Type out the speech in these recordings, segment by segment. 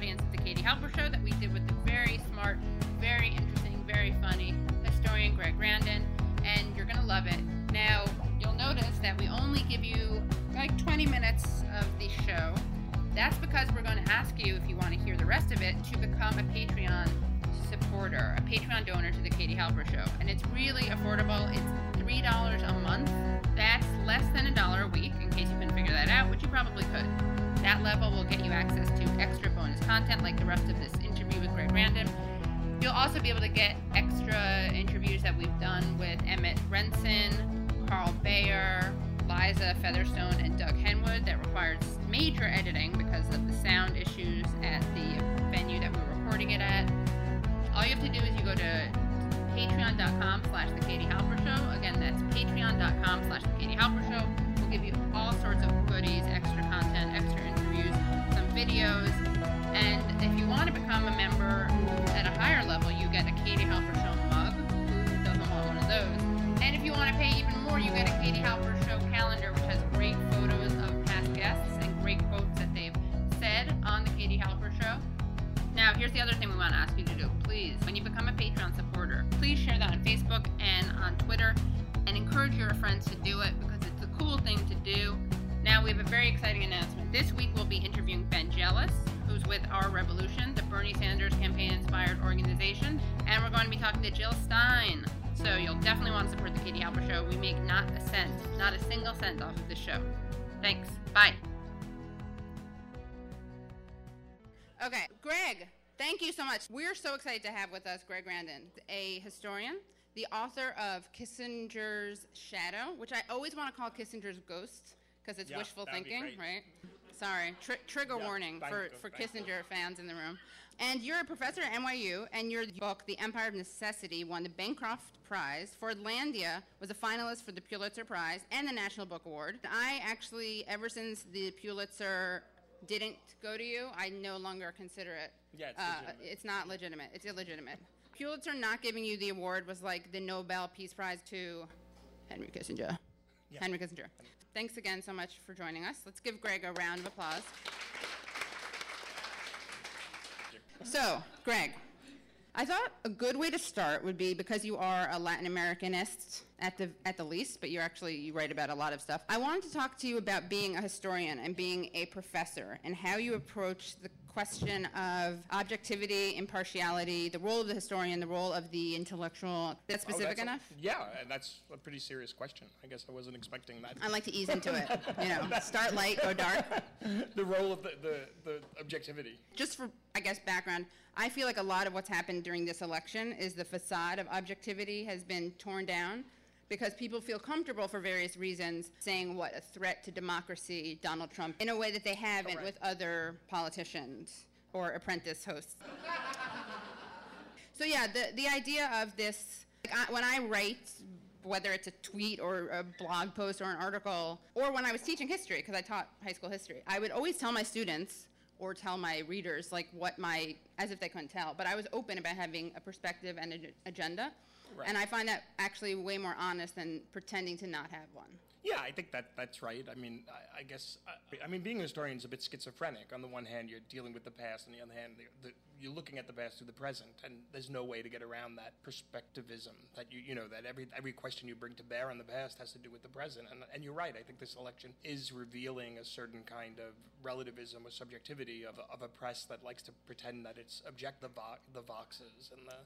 audience at the Katie Halper Show that we did with the very smart, very interesting, very funny historian Greg Grandin, and you're gonna love it. Now, you'll notice that we only give you like 20 minutes of the show. That's because we're going to ask you, if you want to hear the rest of it, to become a Patreon supporter, a Patreon donor to the Katie Halper Show. And it's really affordable. It's $3 a month. That's less than a dollar a week, in case you couldn't figure that out, which you probably could. Level will get you access to extra bonus content like the rest of this interview with Greg Grandin. You'll also be able to get extra interviews that we've done with Emmett Rensin, Carl Beijer, Liza Featherstone, and Doug Henwood that required major editing because of the sound issues at the venue that we were recording it at. All you have to do is you go to patreon.com slash the Katie Halper Show. Again, that's patreon.com slash the Katie Halper Show. We'll give you all sorts of goodies, extra videos. And if you want to become a member at a higher level, you get a Katie Halper not a single cent off of the show. Thanks. Bye. Okay, Greg, thank you so much. We're so excited to have with us Greg Grandin, a historian, the author of Kissinger's Shadow, which I always want to call Kissinger's Ghost because it's Yeah, wishful thinking, right? Sorry, Tri- trigger Yeah, warning for, for. Kissinger fans in the room. And you're a professor at NYU, and your book, The Empire of Necessity, won the Bancroft Prize. Fordlandia was a finalist for the Pulitzer Prize and the National Book Award. I actually, ever since the Pulitzer didn't go to you, I no longer consider it. Yeah, it's uh, it's not legitimate. It's illegitimate. Pulitzer not giving you the award was like the Nobel Peace Prize to Henry Kissinger. Yeah. Henry Kissinger. Thanks again so much for joining us. Let's give Greg a round of applause. So, Greg, I thought a good way to start would be because you are a Latin Americanist at the at the least, but you're actually you write about a lot of stuff. I wanted to talk to you about being a historian and being a professor and how you approach the question of objectivity, impartiality, the role of the historian, the role of the intellectual. That's Oh, specific that's a- enough? yeah, that's a pretty serious question. I guess I wasn't expecting that. I like to ease into it. You know, start light, go dark. the role of the, the, the objectivity. just for I guess background, I feel like a lot of what's happened during this election is the facade of objectivity has been torn down because people feel comfortable for various reasons saying what a threat to democracy Donald Trump in a way that they haven't Correct. with other politicians or apprentice hosts. So yeah, the the idea of this like I, when I write whether it's a tweet or a blog post or an article or when I was teaching history because I taught high school history, I would always tell my students or tell my readers like what my as if they couldn't tell, but I was open about having a perspective and an agenda. Right. And I find that actually way more honest than pretending to not have one. Yeah, I think that that's right. I mean, I, I guess, I, I mean, being a historian is a bit schizophrenic. On the one hand, you're dealing with the past, and on the other hand, the, the, you're looking at the past through the present, and there's no way to get around that perspectivism. That you, you know, that every every question you bring to bear on the past has to do with the present. And, and you're right. I think this election is revealing a certain kind of relativism or subjectivity of of a press that likes to pretend that it's object the vo- the voxes and the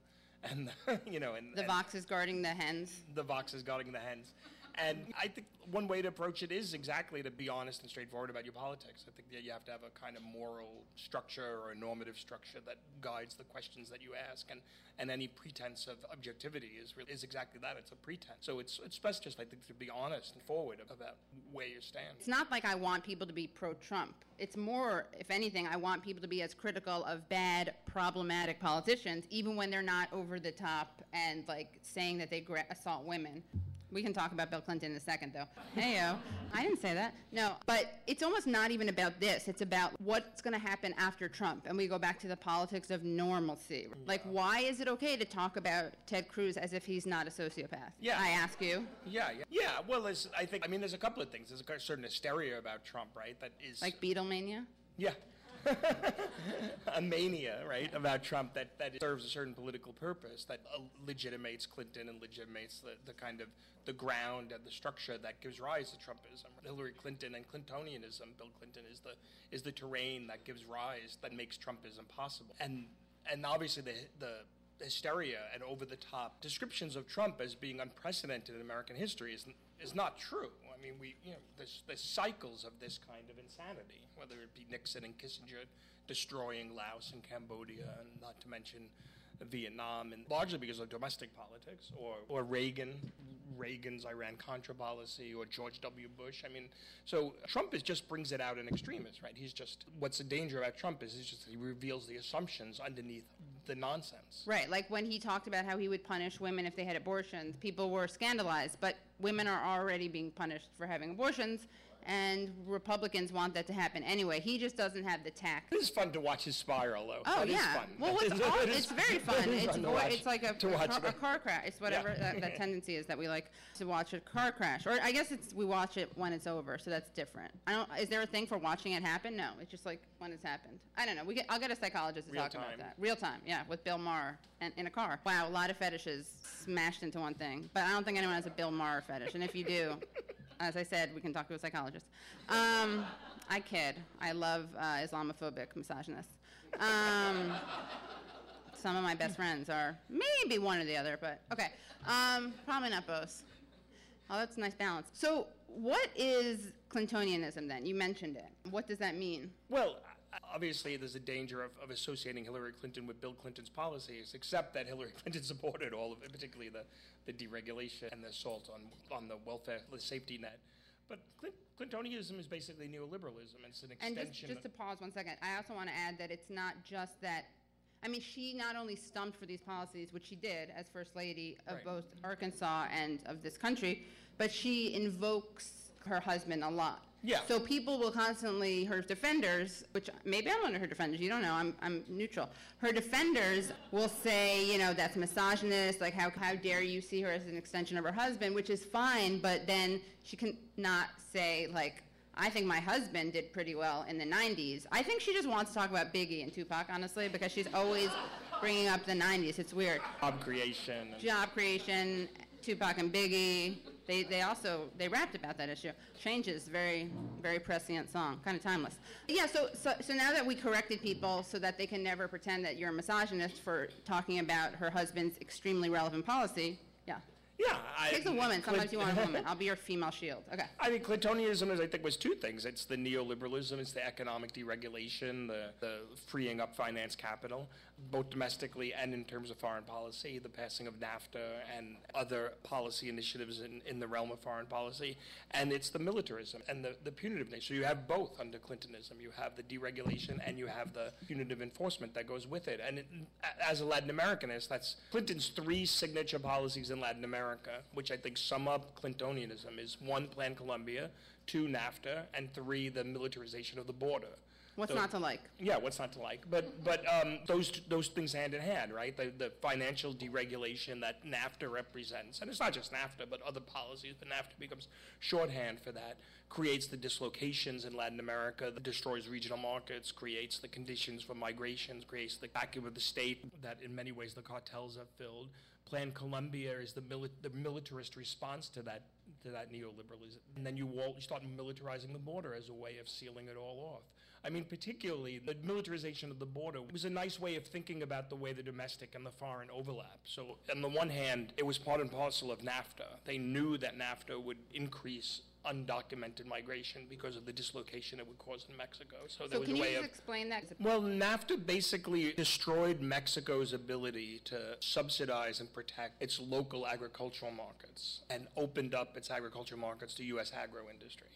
and the, you know and The and- Vox is guarding the hens. the Vox is guarding the hens. And I think one way to approach it is exactly to be honest and straightforward about your politics. I think that you have to have a kind of moral structure or a normative structure that guides the questions that you ask. And, and any pretense of objectivity is, re- is exactly that. It's a pretense. So it's, it's best just, I think, to be honest and forward about where you stand. It's not like I want people to be pro Trump. It's more, if anything, I want people to be as critical of bad, problematic politicians, even when they're not over the top and like saying that they assault women. We can talk about Bill Clinton in a second, though. Hey, yo. I didn't say that. No, but it's almost not even about this. It's about what's going to happen after Trump. And we go back to the politics of normalcy. Like, why is it okay to talk about Ted Cruz as if he's not a sociopath? Yeah. I ask you. Yeah, yeah. Yeah, well, I think, I mean, there's a couple of things. There's a certain hysteria about Trump, right? That is. Like Beatlemania? Yeah. a mania, right, about Trump that, that serves a certain political purpose that uh, legitimates Clinton and legitimates the, the kind of the ground and the structure that gives rise to Trumpism. Hillary Clinton and Clintonianism, Bill Clinton is the is the terrain that gives rise that makes Trumpism possible. And and obviously the the hysteria and over the top descriptions of Trump as being unprecedented in American history is is not true. I mean, we you know there's, there's cycles of this kind of insanity, whether it be Nixon and Kissinger destroying Laos and Cambodia, and not to mention Vietnam, and largely because of domestic politics, or, or Reagan, Reagan's Iran Contra policy, or George W. Bush. I mean, so Trump is just brings it out in extremis, right? He's just what's the danger about Trump is he's just he reveals the assumptions underneath the nonsense. Right, like when he talked about how he would punish women if they had abortions, people were scandalized, but women are already being punished for having abortions and Republicans want that to happen anyway. He just doesn't have the tact. It is fun to watch his spiral, though. Oh That yeah. fun. Well, it's, all, it's very fun. it It's fun watch- it's like a, a, car, a car crash. It's whatever Yeah. that, that tendency is that we like to watch a car crash, or I guess it's we watch it when it's over, so that's different. I don't. Is there a thing for watching it happen? No, it's just like when it's happened. I don't know. We get, I'll get a psychologist to Real talk time. about that. Real time, yeah, with Bill Maher and in a car. Wow, a lot of fetishes smashed into one thing, but I don't think anyone has a Bill Maher fetish, and if you do. As I said, we can talk to a psychologist. Um, I kid. I love uh, Islamophobic misogynists. Um, some of my best friends are maybe one or the other, but okay. Um, probably not both. Oh, that's a nice balance. So, what is Clintonianism then? You mentioned it. What does that mean? Well, obviously, there's a danger of, of associating Hillary Clinton with Bill Clinton's policies, except that Hillary Clinton supported all of it, particularly the, the deregulation and the assault on, on the welfare, the safety net. But Clint, Clintonianism is basically neoliberalism. It's an extension. And just, just to pause one second, I also want to add that it's not just that. I mean, she not only stumped for these policies, which she did as First Lady of Right. both Arkansas and of this country, but she invokes her husband a lot. Yeah. So people will constantly, her defenders, which maybe I'm one of her defenders, you don't know, I'm, I'm neutral. Her defenders will say, you know, that's misogynist, like how, how dare you see her as an extension of her husband, which is fine, but then she can not say, like, I think my husband did pretty well in the 90s. I think she just wants to talk about Biggie and Tupac, honestly, because she's always bringing up the 90s. It's weird. job creation. Job creation, Tupac and Biggie. They, they also they rapped about that issue. Changes, very very prescient song, kind of timeless. Yeah. So, so so now that we corrected people so that they can never pretend that you're a misogynist for talking about her husband's extremely relevant policy. Yeah. I, Takes a woman. Sometimes you want a woman. I'll be your female shield. Okay. I mean, Clintonianism is, I think, was two things. It's the neoliberalism, it's the economic deregulation, the, the freeing up finance capital, both domestically and in terms of foreign policy, the passing of NAFTA and other policy initiatives in, in the realm of foreign policy, and it's the militarism and the, the punitive nature. So you have both under Clintonism. You have the deregulation and you have the punitive enforcement that goes with it. And it, as a Latin Americanist, that's Clinton's three signature policies in Latin America, which I think sum up Clintonianism, is one, Plan Colombia, two, NAFTA, and three, the militarization of the border. What's not to like? yeah, what's not to like? But but um, those those things hand in hand, right? The the financial deregulation that NAFTA represents, and it's not just NAFTA, but other policies. But NAFTA becomes shorthand for that. Creates the dislocations in Latin America, that destroys regional markets, creates the conditions for migrations, creates the vacuum of the state that in many ways the cartels have filled. Plan Colombia is the, mili- the militarist response to that to that neoliberalism, and then you, wall, you start militarizing the border as a way of sealing it all off. I mean, particularly the militarization of the border was a nice way of thinking about the way the domestic and the foreign overlap. So, on the one hand, it was part and parcel of NAFTA. They knew that NAFTA would increase undocumented migration because of the dislocation it would cause in Mexico. So, there So was can a you way just of. explain that? Well, NAFTA basically destroyed Mexico's ability to subsidize and protect its local agricultural markets and opened up its agricultural markets to U.S. agro industry.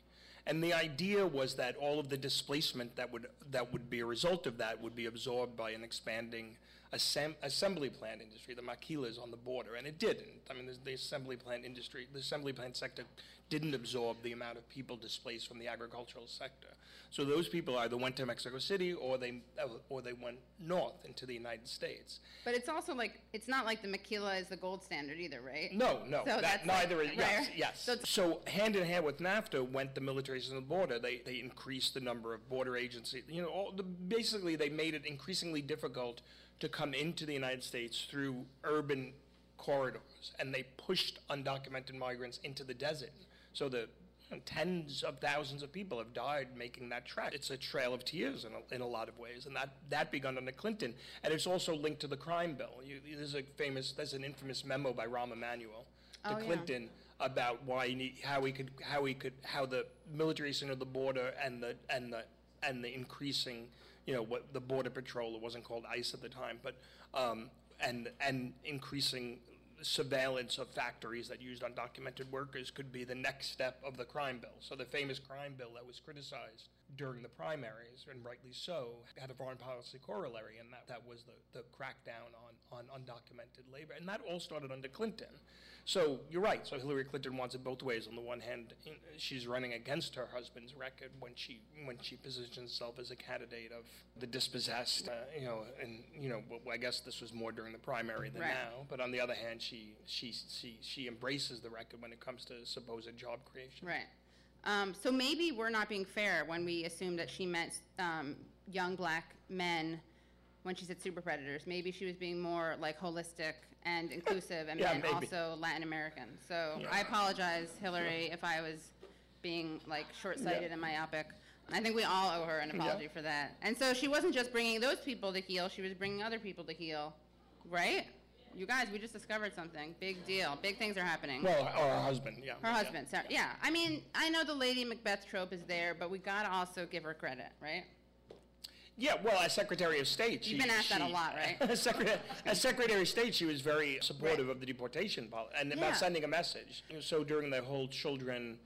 And the idea was that all of the displacement that would that would be a result of that would be absorbed by an expanding assembly plant industry, the maquilas on the border, and it didn't. I mean, the, the assembly plant industry, the assembly plant sector didn't absorb the amount of people displaced from the agricultural sector. So those people either went to Mexico City or they uh, or they went north into the United States. But it's also like it's not like the maquila is the gold standard either, right? No, no, So that, that's neither like- is yes, right. yes. So So, hand in hand with NAFTA went the militarization of the border. They they increased the number of border agencies. You know, all the, basically they made it increasingly difficult to come into the United States through urban corridors, and they pushed undocumented migrants into the desert. So the tens of thousands of people have died making that trek. It's a trail of tears in a, in a lot of ways, and that, that begun under Clinton. And it's also linked to the crime bill. You, there's a famous, there's an infamous memo by Rahm Emanuel to Oh, yeah. Clinton about why he need, how he could how he could how the militarization of the border and the and the and the increasing you know what the border patrol it wasn't called ICE at the time but um, and and increasing surveillance of factories that used undocumented workers could be the next step of the crime bill. So the famous crime bill that was criticized during the primaries, and rightly so, had a foreign policy corollary, and that, that was the, the crackdown on, on undocumented labor. And that all started under Clinton. So you're right. So Hillary Clinton wants it both ways. On the one hand, she's running against her husband's record when she when she positions herself as a candidate of the dispossessed. Uh, you know, and you know, well, I guess this was more during the primary than Right. now. But on the other hand, she she she she embraces the record when it comes to supposed job creation. Right. Um, so maybe we're not being fair when we assume that she meant um, young black men when she said super predators. Maybe she was being more like holistic and inclusive and Yeah, also Latin American. So Yeah. I apologize, Hillary, if I was being like short-sighted and myopic. I think we all owe her an apology for that. And so she wasn't just bringing those people to heel; she was bringing other people to heel, right? You guys, we just discovered something. Big deal. Big things are happening. Well, or her husband, yeah. Her husband, sorry. Yeah, I mean, I know the Lady Macbeth trope is there, but we gotta also give her credit, right? Yeah, well, as Secretary of State, she, You've been asked that a lot, right? as, Secretary, as Secretary of State, she was very supportive of the deportation policy and Yeah. about sending a message. So during the whole children,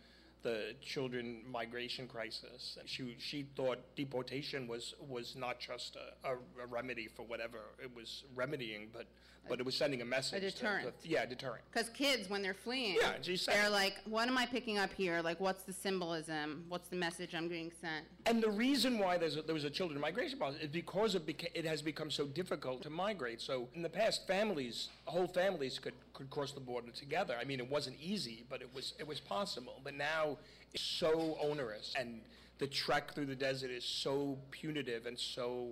the children migration crisis, she she thought deportation was was not just a, a, a remedy for whatever it was remedying, but but it was sending a message. to- to- deterrent. yeah, deterrent. Because kids, when they're fleeing, Yeah, they're like, "What am I picking up here? Like, what's the symbolism? What's the message I'm being sent?" And the reason why there's a, there was a children migration policy is because it, beca- it has become so difficult to migrate. So in the past, families, whole families could, could cross the border together. I mean, it wasn't easy, but it was it was possible. But now it's so onerous, and the trek through the desert is so punitive and so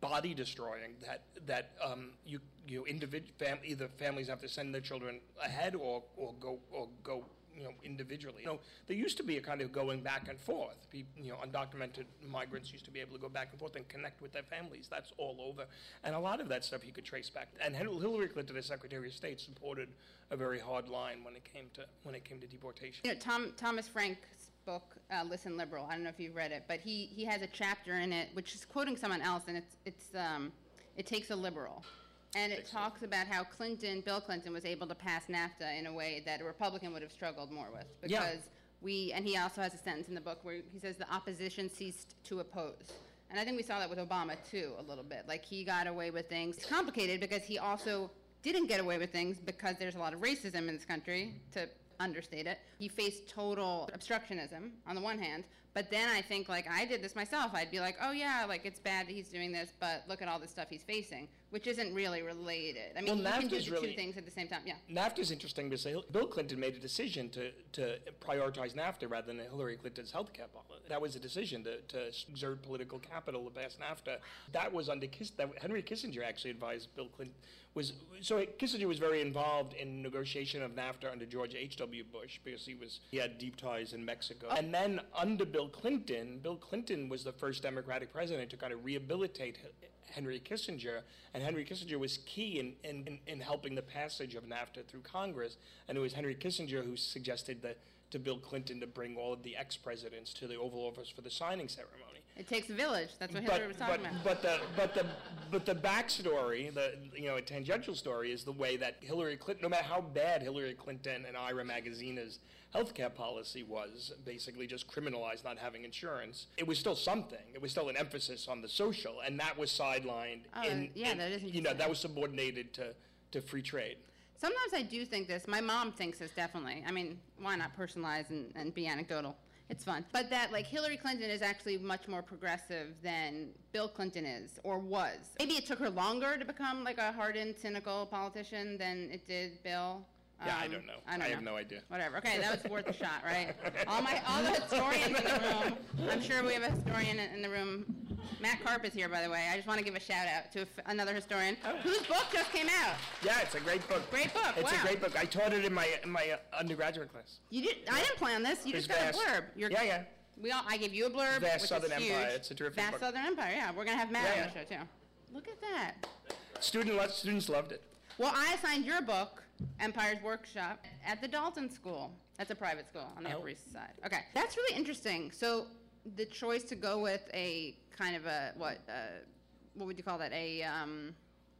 body destroying that that um, you you know, individ- fam- either families have to send their children ahead or, or go or go you know individually. You know, there used to be a kind of going back and forth. Pe- you know, undocumented migrants used to be able to go back and forth and connect with their families. That's all over, and a lot of that stuff you could trace back. And Hillary Clinton, as Secretary of State, supported a very hard line when it came to when it came to deportation. You know, Tom Thomas Frank's book, uh, "Listen Liberal." I don't know if you've read it, but he he has a chapter in it which is quoting someone else, and it's it's um, it takes a liberal, and it talks about how Clinton, Bill Clinton, was able to pass NAFTA in a way that a Republican would have struggled more with Yeah. because we and he also has a sentence in the book where he says the opposition ceased to oppose. And I think we saw that with Obama too, a little bit. Like he got away with things. It's complicated because he also didn't get away with things because there's a lot of racism in this country, to understate it. He faced total obstructionism on the one hand, but then I think like I did this myself. I'd be like, oh yeah, like it's bad that he's doing this, but look at all the stuff he's facing, which isn't really related. I mean, Well, you can do the really- two things at the same time. Yeah. NAFTA is interesting because Bill Clinton made a decision to, to prioritize NAFTA rather than Hillary Clinton's health care policy. That was a decision to, to exert political capital to pass NAFTA. That was under Kiss, that, Henry Kissinger actually advised Bill Clinton. Was so Kissinger was very involved in negotiation of NAFTA under George H. W. Bush because he was he had deep ties in Mexico. Oh. And then under Bill Clinton, Bill Clinton was the first Democratic president to kind of rehabilitate Henry Kissinger, and Henry Kissinger was key in, in, in, in helping the passage of NAFTA through Congress. And it was Henry Kissinger who suggested the to Bill Clinton to bring all of the ex-presidents to the Oval Office for the signing ceremony. It takes a village. That's what Hillary was talking but, about. But the but the but the backstory, the you know, a tangential story is the way that Hillary Clinton, no matter how bad Hillary Clinton and Ira Magaziner's healthcare policy was, basically just criminalized not having insurance, it was still something. It was still an emphasis on the social, and that was sidelined. Oh, in, yeah, in- that is You know, that was subordinated to to free trade. Sometimes I do think this. My mom thinks this definitely. I mean, why not personalize and, and be anecdotal? It's fun. But that, like, Hillary Clinton is actually much more progressive than Bill Clinton is or was. Maybe it took her longer to become, like, a hardened, cynical politician than it did Bill. Yeah, I Um, don't know. I, don't I know. have no idea. Whatever. Okay, that was worth a shot, right? All my, all the historians in the room. I'm sure we have a historian in in the room. Matt Karp is here, by the way. I just want to give a shout out to another historian whose book just came out. Yeah, it's a great book. Great book, It's wow. a great book. I taught it in my in my uh, undergraduate class. You did. I didn't plan this. You just got vast. a blurb. You're, Yeah, yeah. We all. I gave you a blurb. Vast which Southern is huge. Empire. It's a terrific Vast book. Southern Empire. Yeah, we're gonna have Matt Yeah, on the yeah. show too. Look at that. Student lo- students loved it. Well, I assigned your book, Empire's Workshop, at the Dalton School. That's a private school on the Oh. Upper East Side. Okay, that's really interesting. So the choice to go with a kind of a what? Uh, what would you call that? A um,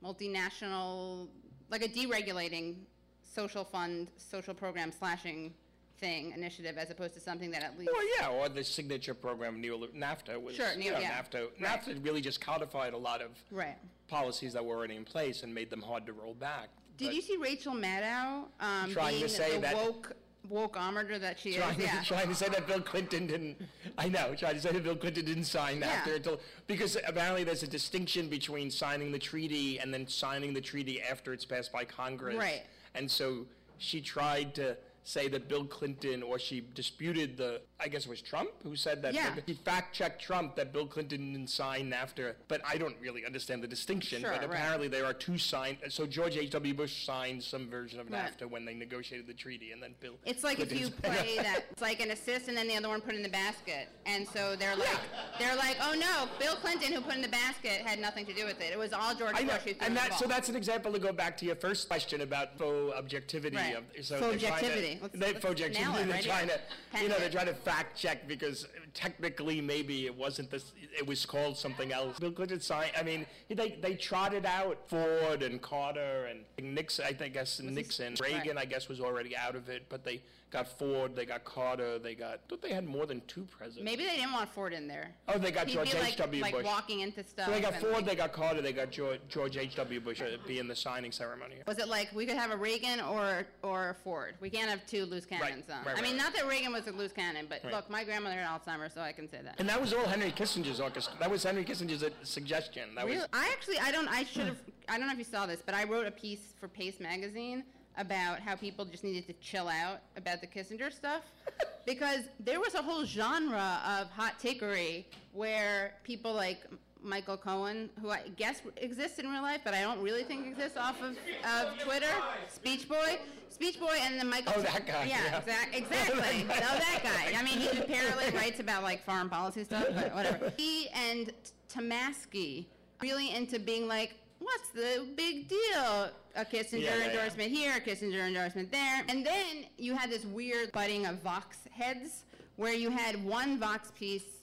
multinational, like a deregulating social fund, social program slashing thing initiative, as opposed to something that at least. Well, yeah, or the signature program, neo NAFTA was. Sure, you neo- know, yeah. NAFTA. Right. NAFTA really just codified a lot of Right. policies that were already in place and made them hard to roll back. Did But you see Rachel Maddow um, Trying to say that- woke woke ometer that she Trying, is? Yeah. to, trying to say that Bill Clinton didn't, I know, trying to say that Bill Clinton didn't sign Yeah. after until, because apparently there's a distinction between signing the treaty and then signing the treaty after it's passed by Congress. Right. And so she tried to say that Bill Clinton, or she disputed the, I guess it was Trump who said that. Yeah. He fact-checked Trump that Bill Clinton didn't sign NAFTA, but I don't really understand the distinction. Sure, but right. apparently there are two signed, so George H.W. Bush signed some version of Right. NAFTA when they negotiated the treaty, and then Bill. It's like if you play that, it's like an assist and then the other one put in the basket. And so they're like, they're like, oh no, Bill Clinton who put in the basket had nothing to do with it. It was all George I know, Bush who threw and the that, ball. so that's an example to go back to your first question about faux objectivity. Right. Of, so Faux they're trying to- objectivity. Faux objectivity. They're trying to, you know, they're trying to fact check because technically maybe it wasn't this. It was called something else. Bill Clinton signed. I mean, they they trotted out Ford and Carter and Nixon. I think I guess Nixon. Reagan, I guess, was already out of it, but they got Ford. They got Carter. They got. Thought they had more than two presidents. Maybe they didn't want Ford in there. Oh, they got He'd George be like, H.W. like Bush. walking into stuff. So they got Ford, like- they got Carter, they got George, George H.W. Bush uh, be in the signing ceremony. Was it like we could have a Reagan or or a Ford? We can't have two loose cannons on. right, I mean, right. not that Reagan was a loose cannon, but Right. look, my grandmother had Alzheimer's, so I can say that. And that was all Henry Kissinger's orchestra. That was Henry Kissinger's uh, suggestion. That Really? was I actually, I don't, I should have, I don't know if you saw this, but I wrote a piece for Pace Magazine about how people just needed to chill out about the Kissinger stuff. because there was a whole genre of hot takery where people like Michael Cohen, who I guess exists in real life, but I don't really think exists off of, of Twitter, Speech Boy. Speech Boy and then Michael. Oh, that guy, Yeah, yeah. exac- exactly. no, that guy. I mean, he apparently writes about like foreign policy stuff, but whatever. He and Tomasky really into being like, what's the big deal? A Kissinger Yeah, yeah, endorsement here, a Kissinger endorsement there. And then you had this weird budding of Vox heads where you had one Vox piece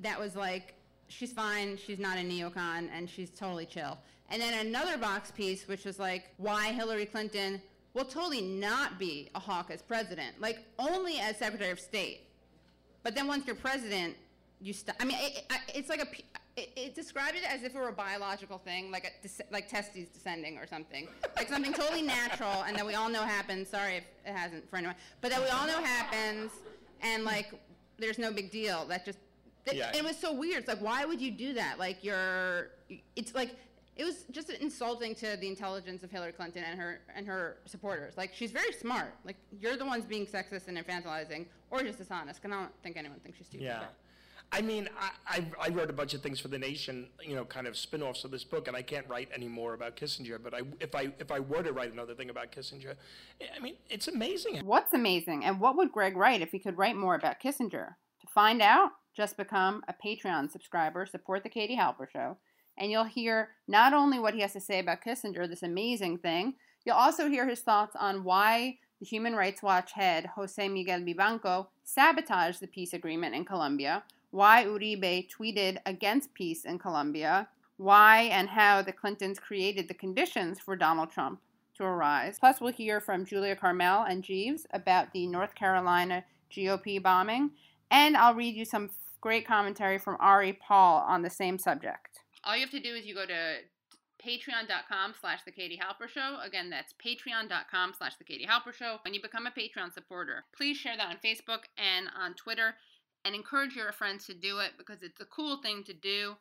that was like, she's fine, she's not a neocon, and she's totally chill. And then another Vox piece, which was like, why Hillary Clinton will totally not be a hawk as president, like only as Secretary of State. But then once you're president, you stop. I mean, it, it, it's like a. It, it described it as if it were a biological thing, like a like testes descending or something, like something totally natural, and that we all know happens. Sorry if it hasn't for anyone, but that we all know happens, and like there's no big deal. That just that, Yeah. it was so weird. It's like why would you do that? Like you're, it's like it was just insulting to the intelligence of Hillary Clinton and her and her supporters. Like she's very smart. Like you're the ones being sexist and infantilizing, or just dishonest. Because I don't think anyone thinks she's stupid. Yeah. I mean, I, I, I wrote a bunch of things for The Nation, you know, kind of spin-offs of this book, and I can't write any more about Kissinger. But I, if I if I were to write another thing about Kissinger, I mean, it's amazing. What's amazing, and what would Greg write if he could write more about Kissinger? To find out, just become a Patreon subscriber, support the Katie Halper Show, and you'll hear not only what he has to say about Kissinger, this amazing thing, you'll also hear his thoughts on why the Human Rights Watch head Jose Miguel Vivanco sabotaged the peace agreement in Colombia, why Uribe tweeted against peace in Colombia, why and how the Clintons created the conditions for Donald Trump to arise. Plus, we'll hear from Julia Carmel and Jeeves about the North Carolina GOP bombing, and I'll read you some great commentary from Ari Paul on the same subject. All you have to do is you go to patreon.com slash the katie halper show again that's patreon.com slash the katie halper show when you become a patreon supporter please share that on facebook and on twitter and encourage your friends to do it because it's a cool thing to do